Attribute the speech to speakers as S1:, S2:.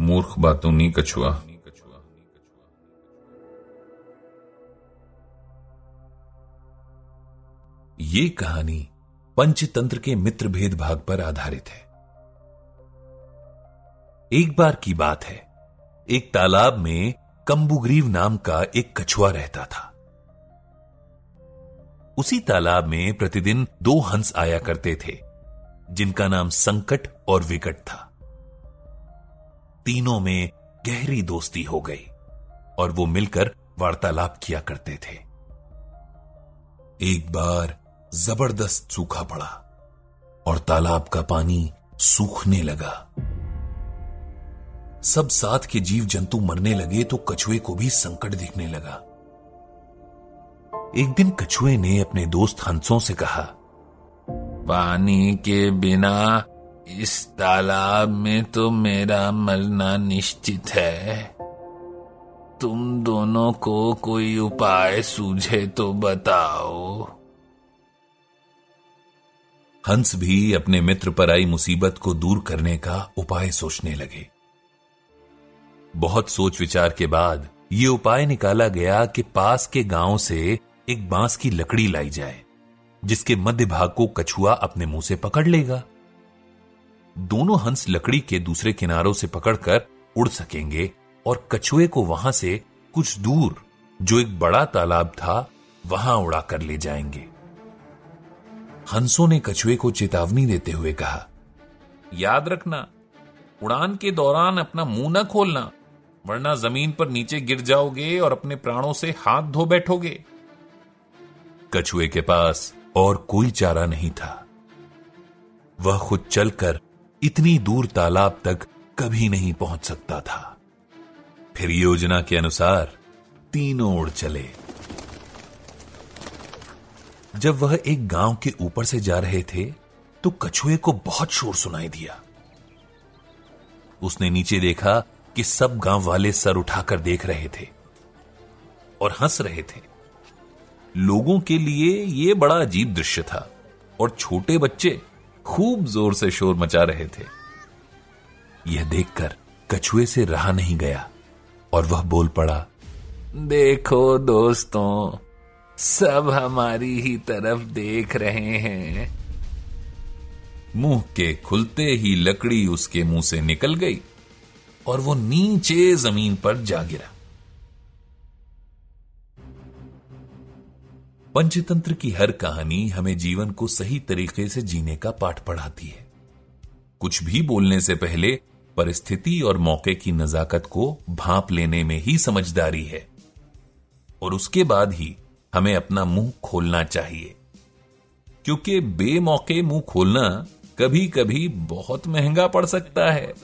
S1: मूर्ख बातों नी कछुआ। ये कहानी पंचतंत्र के मित्र भेद भाग पर आधारित है। एक बार की बात है, एक तालाब में कंबुग्रीव नाम का एक कछुआ रहता था। उसी तालाब में प्रतिदिन दो हंस आया करते थे, जिनका नाम संकट और विकट था। तीनों में गहरी दोस्ती हो गई और वो मिलकर वार्तालाप किया करते थे। एक बार ज़बरदस्त सूखा पड़ा और तालाब का पानी सूखने लगा। सब साथ के जीव जंतु मरने लगे तो कछुए को भी संकट दिखने लगा। एक दिन कछुए ने अपने दोस्त हंसों से कहा, पानी के बिना इस तालाब में तो मेरा मरना निश्चित है। तुम दोनों को कोई उपाय सूझे तो बताओ। हंस भी अपने मित्र पर आई मुसीबत को दूर करने का उपाय सोचने लगे। बहुत सोच विचार के बाद ये उपाय निकाला गया कि पास के गाँव से एक बाँस की लकड़ी लाई जाए, जिसके मध्य भाग को कछुआ अपने मुँह से पकड़ लेगा। दोनों हंस लकड़ी के दूसरे किनारों से पकड़कर उड़ सकेंगे और कछुए को वहाँ से कुछ दूर, जो एक बड़ा तालाब था, वहाँ उड़ा कर ले जाएँगे। हंसों ने कछुए को चेतावनी देते हुए कहा, याद रखना, उड़ान के दौरान अपना मुँह न खोलना, वरना ज़मीन पर नीचे गिर जाओगे और अपने प्राणों से हाथ धो बैठोगे। कछुए के पास और कोई चारा नहीं था। वह खुद चलकर इतनी दूर तालाब तक कभी नहीं पहुँच सकता था। फिर योजना के अनुसार तीनों ओर चले। जब वह एक गाँव के ऊपर से जा रहे थे तो कछुए को बहुत शोर सुनाई दिया। उसने नीचे देखा कि सब गाँव वाले सर उठाकर देख रहे थे और हंस रहे थे। लोगों के लिए यह बड़ा अजीब दृश्य था और छोटे बच्चे खूब ज़ोर से शोर मचा रहे थे। यह देखकर कछुए से रहा नहीं गया और वह बोल पड़ा, देखो दोस्तों, सब हमारी ही तरफ़ देख रहे हैं। मुँह के खुलते ही लकड़ी उसके मुँह से निकल गई और वो नीचे ज़मीन पर जा गिरा। पंचतंत्र की हर कहानी हमें जीवन को सही तरीके से जीने का पाठ पढ़ाती है। कुछ भी बोलने से पहले परिस्थिति और मौके की नजाकत को भाप लेने में ही समझदारी है। और उसके बाद ही हमें अपना मुँह खोलना चाहिए। क्योंकि बेमौके मुँह खोलना कभी कभी बहुत महँगा पड़ सकता है।